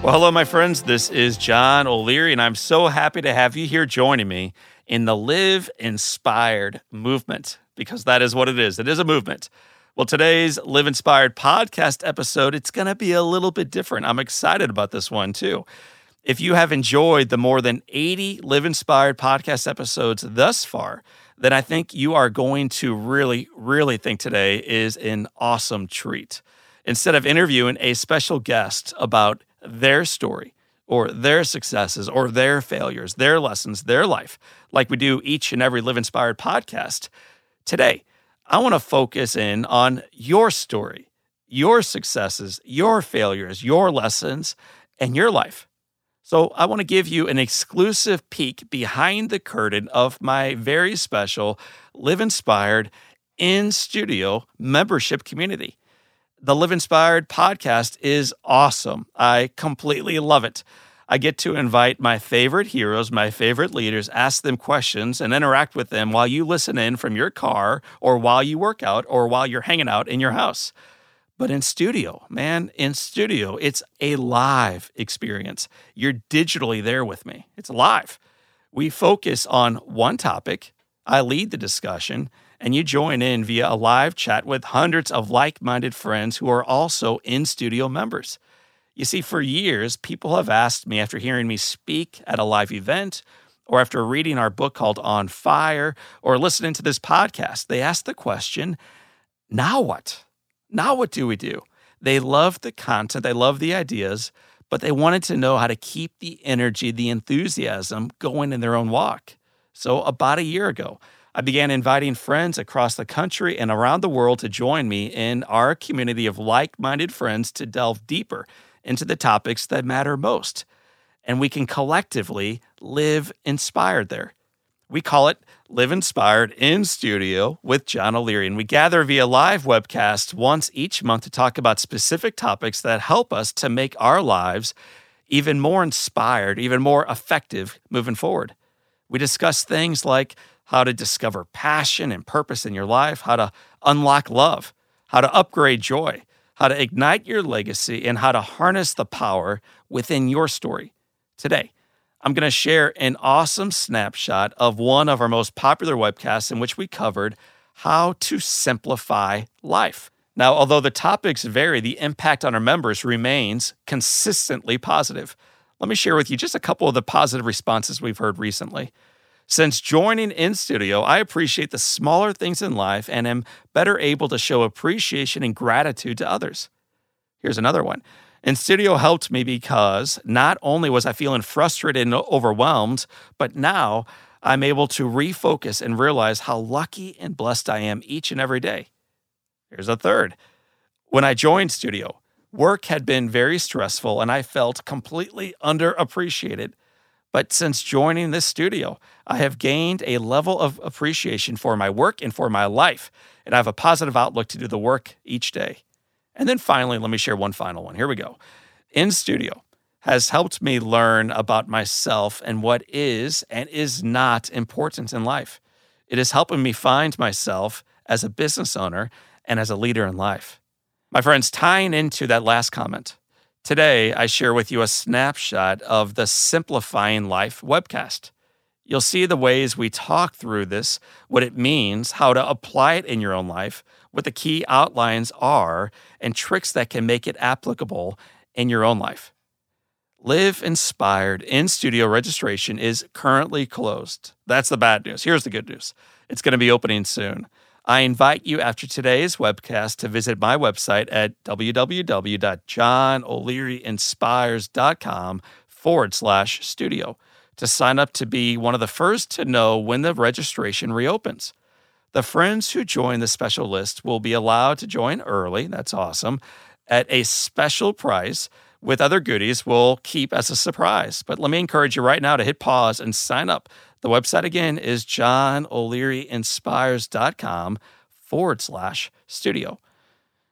Well, hello, my friends. This is John O'Leary, and I'm so happy to have you here joining me in the Live Inspired movement because that is what it is. It is a movement. Well, today's Live Inspired podcast episode, it's going to be a little bit different. I'm excited about this one too. If you have enjoyed the more than 80 Live Inspired podcast episodes thus far, then I think you are going to really, really think today is an awesome treat. Instead of interviewing a special guest about their story or their successes or their failures, their lessons, their life, like we do each and every Live Inspired podcast. Today, I want to focus in on your story, your successes, your failures, your lessons, and your life. So, I want to give you an exclusive peek behind the curtain of my very special Live Inspired in studio membership community. The Live Inspired podcast is awesome. I completely love it. I get to invite my favorite heroes, my favorite leaders, ask them questions, and interact with them while you listen in from your car or while you work out or while you're hanging out in your house. But in studio, man, in studio, it's a live experience. You're digitally there with me, it's live. We focus on one topic, I lead the discussion, and you join in via a live chat with hundreds of like minded friends who are also in studio members. You see, for years, people have asked me after hearing me speak at a live event or after reading our book called On Fire or listening to this podcast, they ask the question now what? Now what do we do? They love the content, they love the ideas, but they wanted to know how to keep the energy, the enthusiasm going in their own walk. So, about a year ago, I began inviting friends across the country and around the world to join me in our community of like minded friends to delve deeper into the topics that matter most. And we can collectively live inspired there. We call it Live Inspired in Studio with John O'Leary. And we gather via live webcast once each month to talk about specific topics that help us to make our lives even more inspired, even more effective moving forward. We discuss things like how to discover passion and purpose in your life, how to unlock love, how to upgrade joy, how to ignite your legacy, and how to harness the power within your story. Today, I'm going to share an awesome snapshot of one of our most popular webcasts in which we covered how to simplify life. Now, although the topics vary, the impact on our members remains consistently positive. Let me share with you just a couple of the positive responses we've heard recently. Since joining in studio, I appreciate the smaller things in life and am better able to show appreciation and gratitude to others. Here's another one. In studio helped me because not only was I feeling frustrated and overwhelmed, but now I'm able to refocus and realize how lucky and blessed I am each and every day. Here's a third. When I joined studio, work had been very stressful and I felt completely underappreciated. But since joining this studio, I have gained a level of appreciation for my work and for my life, and I have a positive outlook to do the work each day. And then finally, let me share one final one. Here we go. In studio has helped me learn about myself and what is and is not important in life. It is helping me find myself as a business owner and as a leader in life. My friends, tying into that last comment, Today, I share with you a snapshot of the Simplifying Life webcast. You'll see the ways we talk through this, what it means, how to apply it in your own life, what the key outlines are, and tricks that can make it applicable in your own life. Live Inspired in studio registration is currently closed. That's the bad news. Here's the good news it's going to be opening soon. I invite you after today's webcast to visit my website at www.johnolearyinspires.com forward slash studio to sign up to be one of the first to know when the registration reopens. The friends who join the special list will be allowed to join early. That's awesome. At a special price with other goodies we'll keep as a surprise. But let me encourage you right now to hit pause and sign up. The website again is johnolearyinspires.com forward slash studio.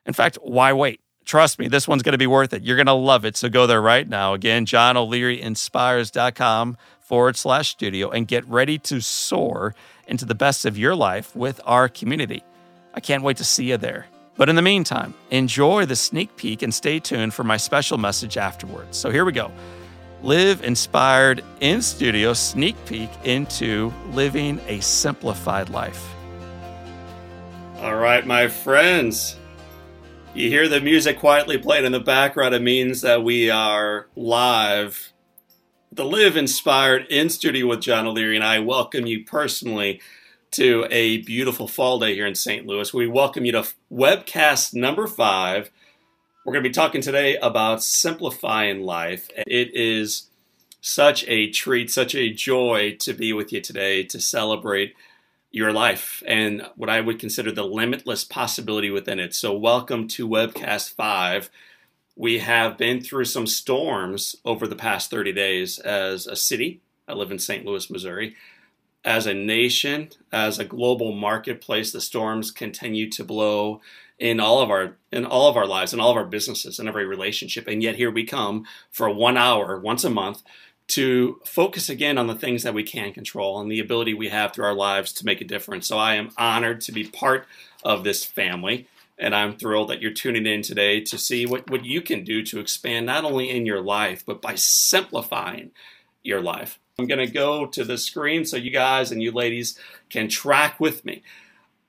In fact, why wait? Trust me, this one's going to be worth it. You're going to love it. So go there right now. Again, johnolearyinspires.com forward slash studio and get ready to soar into the best of your life with our community. I can't wait to see you there. But in the meantime, enjoy the sneak peek and stay tuned for my special message afterwards. So here we go. Live inspired in studio sneak peek into living a simplified life. All right, my friends. You hear the music quietly playing in the background. It means that we are live. The Live Inspired in studio with John O'Leary, and I welcome you personally to a beautiful fall day here in St. Louis. We welcome you to webcast number five. We're going to be talking today about simplifying life. It is such a treat, such a joy to be with you today to celebrate your life and what I would consider the limitless possibility within it. So, welcome to Webcast 5. We have been through some storms over the past 30 days as a city. I live in St. Louis, Missouri as a nation, as a global marketplace, the storms continue to blow in all of our in all of our lives, in all of our businesses, in every relationship. And yet here we come for one hour once a month to focus again on the things that we can control and the ability we have through our lives to make a difference. So I am honored to be part of this family. And I'm thrilled that you're tuning in today to see what, what you can do to expand not only in your life, but by simplifying your life. I'm going to go to the screen so you guys and you ladies can track with me.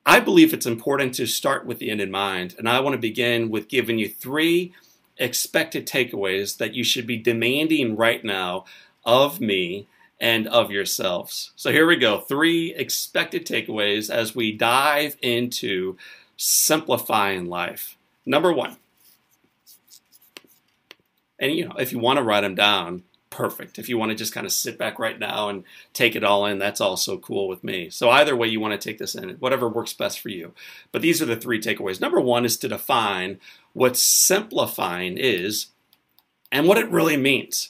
I believe it's important to start with the end in mind, and I want to begin with giving you three expected takeaways that you should be demanding right now of me and of yourselves. So here we go three expected takeaways as we dive into simplifying life. Number one, and you know, if you want to write them down, perfect. If you want to just kind of sit back right now and take it all in, that's also cool with me. So either way you want to take this in, whatever works best for you. But these are the three takeaways. Number one is to define what simplifying is and what it really means.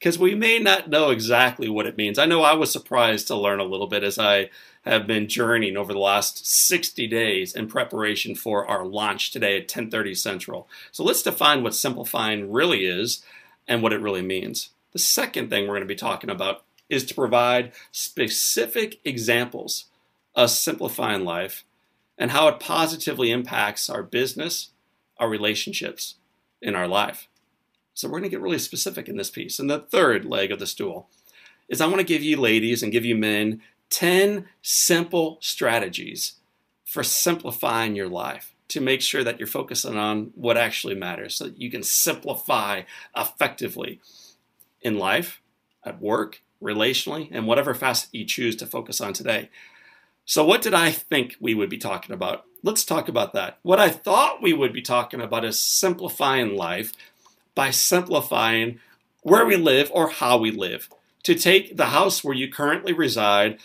Because we may not know exactly what it means. I know I was surprised to learn a little bit as I have been journeying over the last 60 days in preparation for our launch today at 10:30 Central. So let's define what simplifying really is and what it really means. The second thing we're going to be talking about is to provide specific examples of simplifying life and how it positively impacts our business, our relationships, in our life. So we're going to get really specific in this piece. And the third leg of the stool is I want to give you ladies and give you men 10 simple strategies for simplifying your life to make sure that you're focusing on what actually matters so that you can simplify effectively in life, at work, relationally, and whatever facet you choose to focus on today. So, what did I think we would be talking about? Let's talk about that. What I thought we would be talking about is simplifying life by simplifying where we live or how we live. To take the house where you currently reside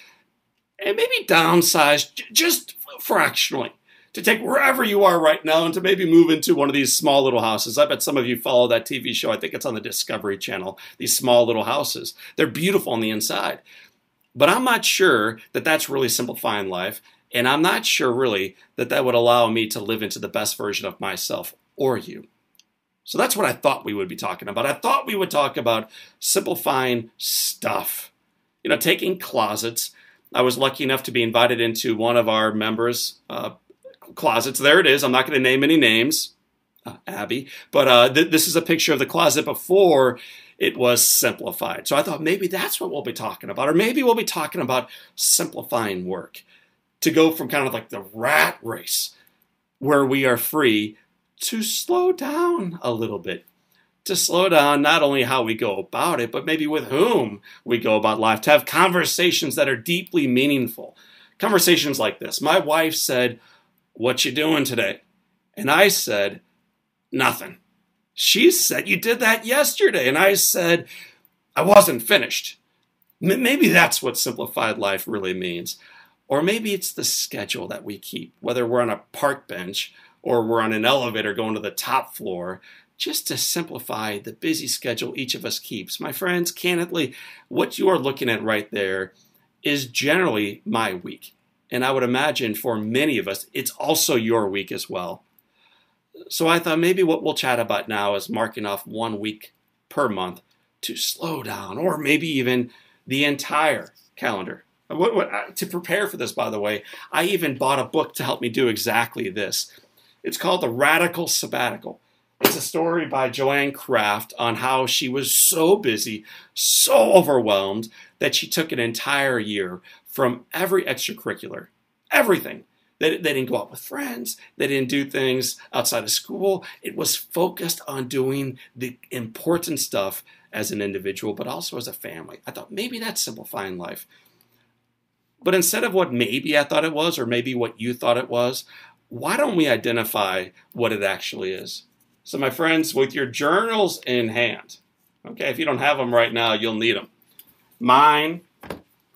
and maybe downsize just fractionally to take wherever you are right now and to maybe move into one of these small little houses. I bet some of you follow that TV show. I think it's on the Discovery Channel. These small little houses. They're beautiful on the inside. But I'm not sure that that's really simplifying life. And I'm not sure really that that would allow me to live into the best version of myself or you. So that's what I thought we would be talking about. I thought we would talk about simplifying stuff. You know, taking closets. I was lucky enough to be invited into one of our members' uh, closets. There it is. I'm not going to name any names, uh, Abby, but uh, th- this is a picture of the closet before it was simplified. So I thought maybe that's what we'll be talking about, or maybe we'll be talking about simplifying work to go from kind of like the rat race where we are free to slow down a little bit. To slow down not only how we go about it, but maybe with whom we go about life, to have conversations that are deeply meaningful. Conversations like this. My wife said, what you doing today? And I said, Nothing. She said, You did that yesterday. And I said, I wasn't finished. Maybe that's what simplified life really means. Or maybe it's the schedule that we keep, whether we're on a park bench or we're on an elevator going to the top floor. just to simplify the busy schedule each of us keeps. My friends, candidly, what you are looking at right there is generally my week. And I would imagine for many of us, it's also your week as well. So I thought maybe what we'll chat about now is marking off one week per month to slow down, or maybe even the entire calendar. What, what, uh, to prepare for this, by the way, I even bought a book to help me do exactly this. It's called The Radical Sabbatical. It's a story by Joanne Kraft on how she was so busy, so overwhelmed, that she took an entire year from every extracurricular, everything. They, they didn't go out with friends. They didn't do things outside of school. It was focused on doing the important stuff as an individual, but also as a family. I thought maybe that's simplifying life. But instead of what maybe I thought it was, or maybe what you thought it was, why don't we identify what it actually is? So, my friends, with your journals in hand, okay, if you don't have them right now, you'll need them. Mine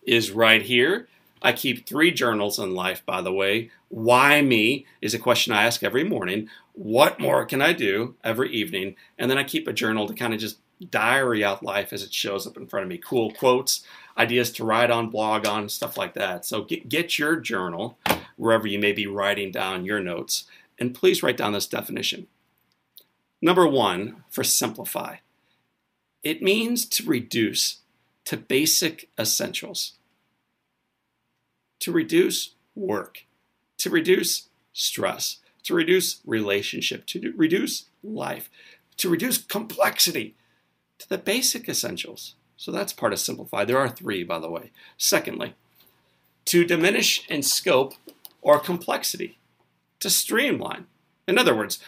is right here. I keep three journals in life, by the way. Why me is a question I ask every morning. What more can I do every evening? And then I keep a journal to kind of just diary out life as it shows up in front of me. Cool quotes, ideas to write on, blog on, stuff like that. So get, get your journal wherever you may be writing down your notes. And please write down this definition. Number one, for simplify, it means to reduce to basic essentials. To reduce work, to reduce stress, to reduce relationship, to reduce life, to reduce complexity. To the basic essentials. So that's part of simplify. There are three, by the way. Secondly, to diminish in scope or complexity, to streamline. In other words,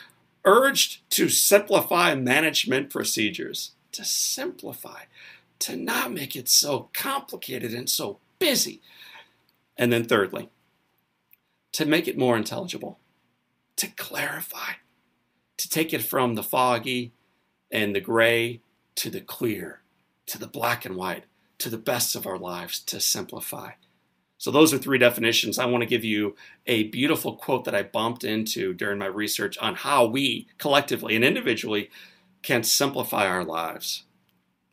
urged to simplify management procedures, to simplify, to not make it so complicated and so busy. And then, thirdly, to make it more intelligible, to clarify, to take it from the foggy and the gray to the clear, to the black and white, to the best of our lives, to simplify. So, those are three definitions. I want to give you a beautiful quote that I bumped into during my research on how we collectively and individually can simplify our lives.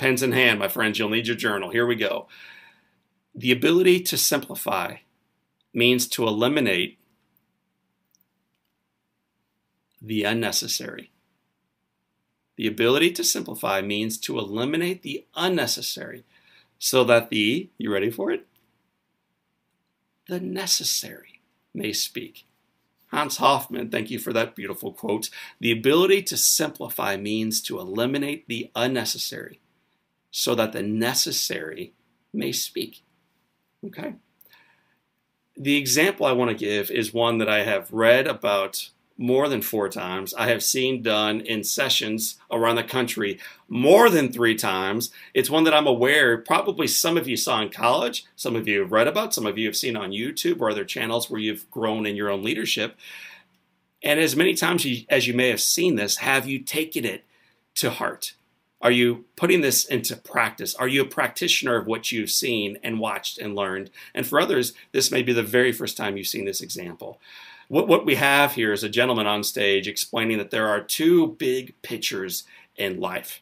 Pens in hand, my friends, you'll need your journal. Here we go. The ability to simplify means to eliminate the unnecessary. The ability to simplify means to eliminate the unnecessary so that the, you ready for it? The necessary may speak. Hans Hofmann, thank you for that beautiful quote. The ability to simplify means to eliminate the unnecessary so that the necessary may speak. Okay? The example I want to give is one that I have read about more than four times. I have seen done in sessions around the country more than three times. It's one that I'm aware probably some of you saw in college, some of you have read about, some of you have seen on YouTube or other channels where you've grown in your own leadership. And as many times as you may have seen this, have you taken it to heart? Are you putting this into practice? Are you a practitioner of what you've seen and watched and learned? And for others, this may be the very first time you've seen this example. What, what we have here is a gentleman on stage explaining that there are two big pictures in life.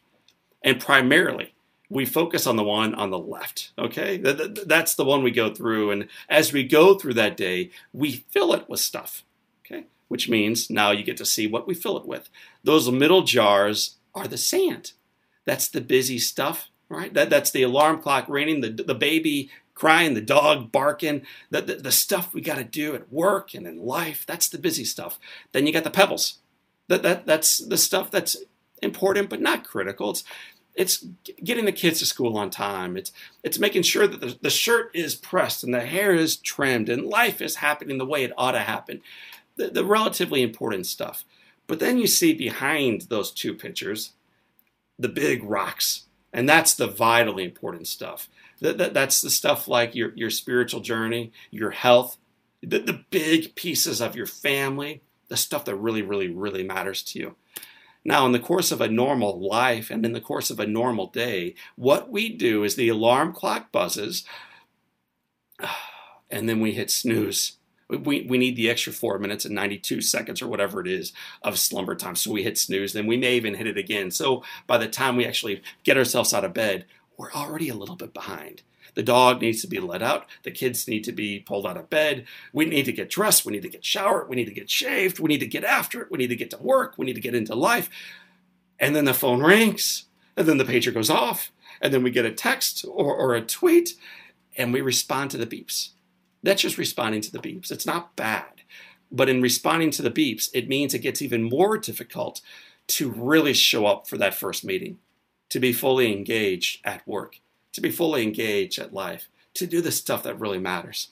And primarily, we focus on the one on the left. Okay, that's the one we go through. And as we go through that day, we fill it with stuff. Okay, which means now you get to see what we fill it with. Those middle jars are the sand. That's the busy stuff, right? That, that's the alarm clock ringing, the, the baby crying, the dog barking, the, the, the stuff we got to do at work and in life. That's the busy stuff. Then you got the pebbles. That, that, that's the stuff that's important but not critical. It's, it's getting the kids to school on time. It's, it's making sure that the, the shirt is pressed and the hair is trimmed and life is happening the way it ought to happen. The, the relatively important stuff. But then you see behind those two pictures the big rocks. And that's the vitally important stuff. That, that, that's the stuff like your, your spiritual journey, your health, the, the big pieces of your family, the stuff that really, really, really matters to you. Now, in the course of a normal life and in the course of a normal day, what we do is the alarm clock buzzes and then we hit snooze. We, we need the extra four minutes and 92 seconds or whatever it is of slumber time. So we hit snooze, then we may even hit it again. So by the time we actually get ourselves out of bed, we're already a little bit behind. The dog needs to be let out. The kids need to be pulled out of bed. We need to get dressed. We need to get showered. We need to get shaved. We need to get after it. We need to get to work. We need to get into life. And then the phone rings, and then the pager goes off, and then we get a text or, or a tweet, and we respond to the beeps. That's just responding to the beeps. It's not bad. But in responding to the beeps, it means it gets even more difficult to really show up for that first meeting, to be fully engaged at work, to be fully engaged at life, to do the stuff that really matters.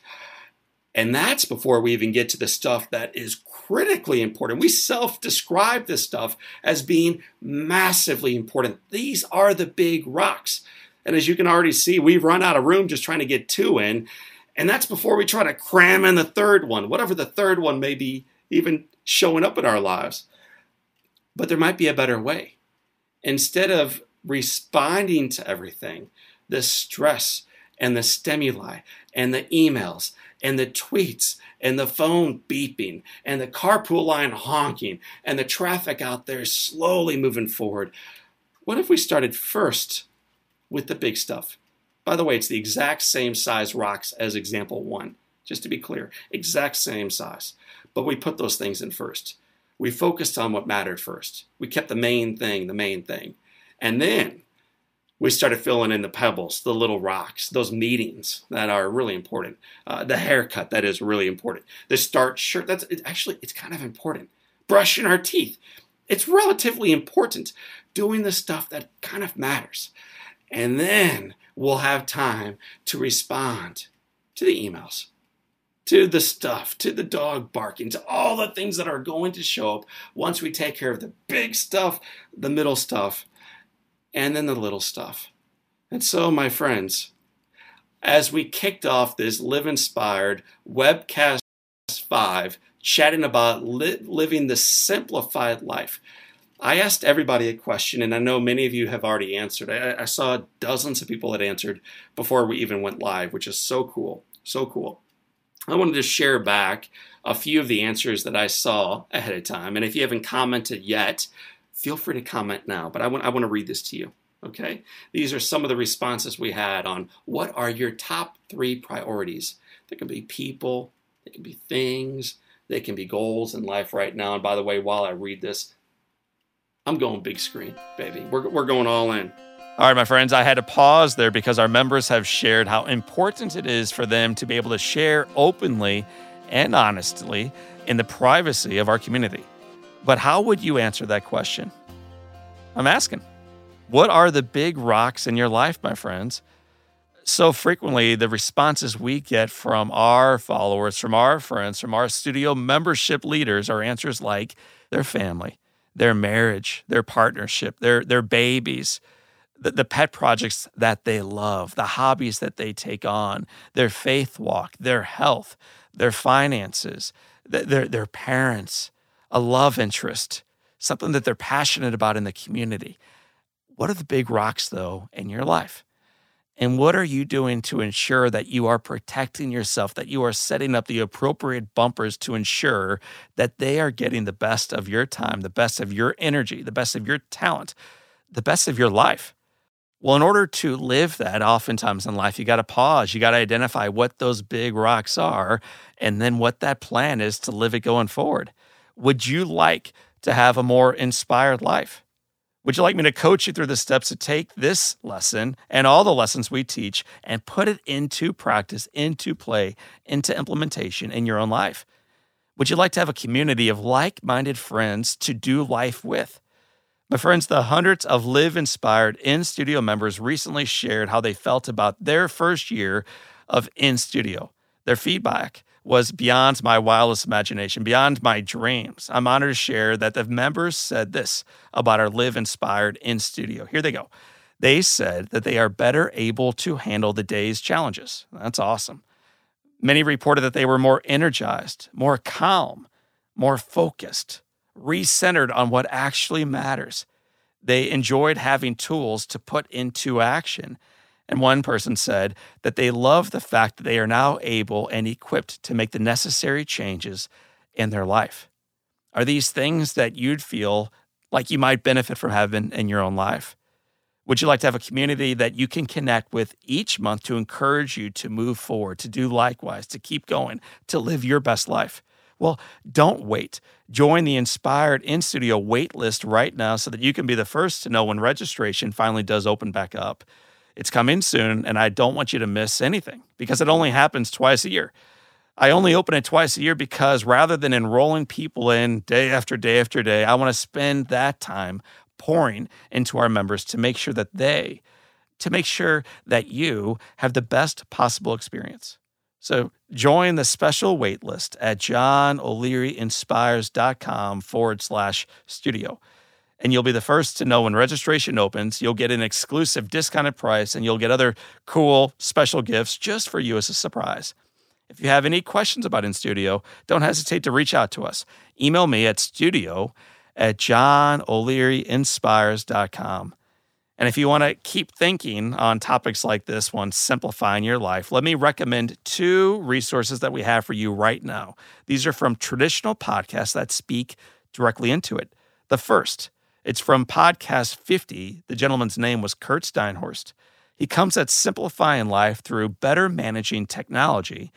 And that's before we even get to the stuff that is critically important. We self describe this stuff as being massively important. These are the big rocks. And as you can already see, we've run out of room just trying to get two in. And that's before we try to cram in the third one, whatever the third one may be, even showing up in our lives. But there might be a better way. Instead of responding to everything, the stress and the stimuli and the emails and the tweets and the phone beeping and the carpool line honking and the traffic out there slowly moving forward, what if we started first with the big stuff? By the way, it's the exact same size rocks as example one, just to be clear, exact same size. But we put those things in first. We focused on what mattered first. We kept the main thing the main thing. And then we started filling in the pebbles, the little rocks, those meetings that are really important. Uh, the haircut that is really important. The start shirt that's it, actually it's kind of important. Brushing our teeth, it's relatively important. Doing the stuff that kind of matters, and then we'll have time to respond to the emails, to the stuff, to the dog barking, to all the things that are going to show up once we take care of the big stuff, the middle stuff, and then the little stuff. And so, my friends, as we kicked off this Live Inspired webcast 5, chatting about li- living the simplified life, I asked everybody a question, and I know many of you have already answered. I, I, saw dozens of people had answered before we even went live, which is so cool. So cool. I wanted to share back a few of the answers that I saw ahead of time. And if you haven't commented yet, feel free to comment now. But I want, I want to read this to you. Okay? These are some of the responses we had on what are your top three priorities. They can be people, they can be things, they can be goals in life right now. And by the way, while I read this, I'm going big screen, baby. We're, we're going all in. All right, my friends, I had to pause there because our members have shared how important it is for them to be able to share openly and honestly in the privacy of our community. But how would you answer that question? I'm asking. What are the big rocks in your life, my friends? So frequently, the responses we get from our followers, from our friends, from our studio membership leaders are answers like their family, their marriage, their partnership, their, their babies, the, the pet projects that they love, the hobbies that they take on, their faith walk, their health, their finances, their, their parents, a love interest, something that they're passionate about in the community. What are the big rocks, though, in your life? And what are you doing to ensure that you are protecting yourself, that you are setting up the appropriate bumpers to ensure that they are getting the best of your time, the best of your energy, the best of your talent, the best of your life? Well, in order to live that, oftentimes in life, you got to pause. You got to identify what those big rocks are and then what that plan is to live it going forward. Would you like to have a more inspired life? Would you like me to coach you through the steps to take this lesson and all the lessons we teach and put it into practice, into play, into implementation in your own life? Would you like to have a community of like minded friends to do life with? My friends, the hundreds of Live Inspired in studio members recently shared how they felt about their first year of in studio. Their feedback was beyond my wildest imagination, beyond my dreams. I'm honored to share that the members said this about our Live Inspired in studio. Here they go. They said that they are better able to handle the day's challenges. That's awesome. Many reported that they were more energized, more calm, more focused, recentered on what actually matters. They enjoyed having tools to put into action. And one person said that they love the fact that they are now able and equipped to make the necessary changes in their life. Are these things that you'd feel like you might benefit from having in your own life? Would you like to have a community that you can connect with each month to encourage you to move forward, to do likewise, to keep going, to live your best life? Well, don't wait. Join the Inspired In Studio wait list right now so that you can be the first to know when registration finally does open back up. It's coming soon, and I don't want you to miss anything because it only happens twice a year. I only open it twice a year because rather than enrolling people in day after day after day, I want to spend that time pouring into our members to make sure that they, to make sure that you have the best possible experience. So join the special waitlist at johnolearyinspires.com forward slash studio and you'll be the first to know when registration opens. You'll get an exclusive discounted price and you'll get other cool special gifts just for you as a surprise. If you have any questions about In Studio, don't hesitate to reach out to us. Email me at studio at johnolearyinspires.com. And if you want to keep thinking on topics like this one, simplifying your life, let me recommend two resources that we have for you right now. These are from traditional podcasts that speak directly into it. The first it's from podcast 50. The gentleman's name was Curt Steinhorst. He comes at simplifying life through better managing technology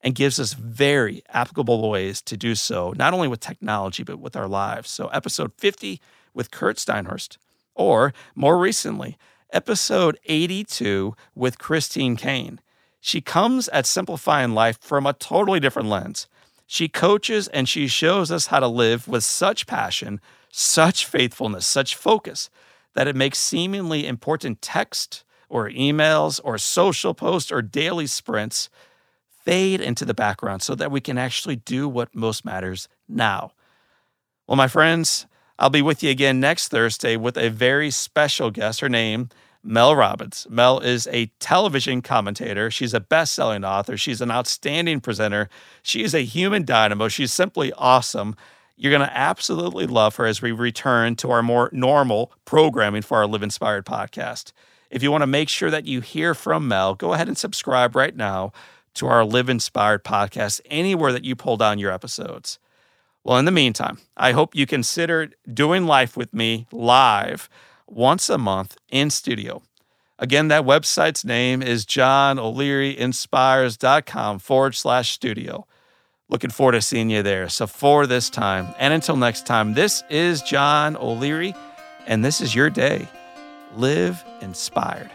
and gives us very applicable ways to do so, not only with technology, but with our lives. So, episode 50 with Curt Steinhorst, or more recently, episode 82 with Christine Kane. She comes at simplifying life from a totally different lens. She coaches and she shows us how to live with such passion such faithfulness, such focus that it makes seemingly important text or emails or social posts or daily sprints fade into the background so that we can actually do what most matters now. Well, my friends, I'll be with you again next Thursday with a very special guest. Her name, Mel Robbins. Mel is a television commentator. She's a best selling author. She's an outstanding presenter. She is a human dynamo. She's simply awesome. You're going to absolutely love her as we return to our more normal programming for our Live Inspired podcast. If you want to make sure that you hear from Mel, go ahead and subscribe right now to our Live Inspired podcast anywhere that you pull down your episodes. Well, in the meantime, I hope you consider doing life with me live once a month in studio. Again, that website's name is johnolearyinspires.com forward slash studio. Looking forward to seeing you there. So, for this time, and until next time, this is John O'Leary, and this is your day. Live inspired.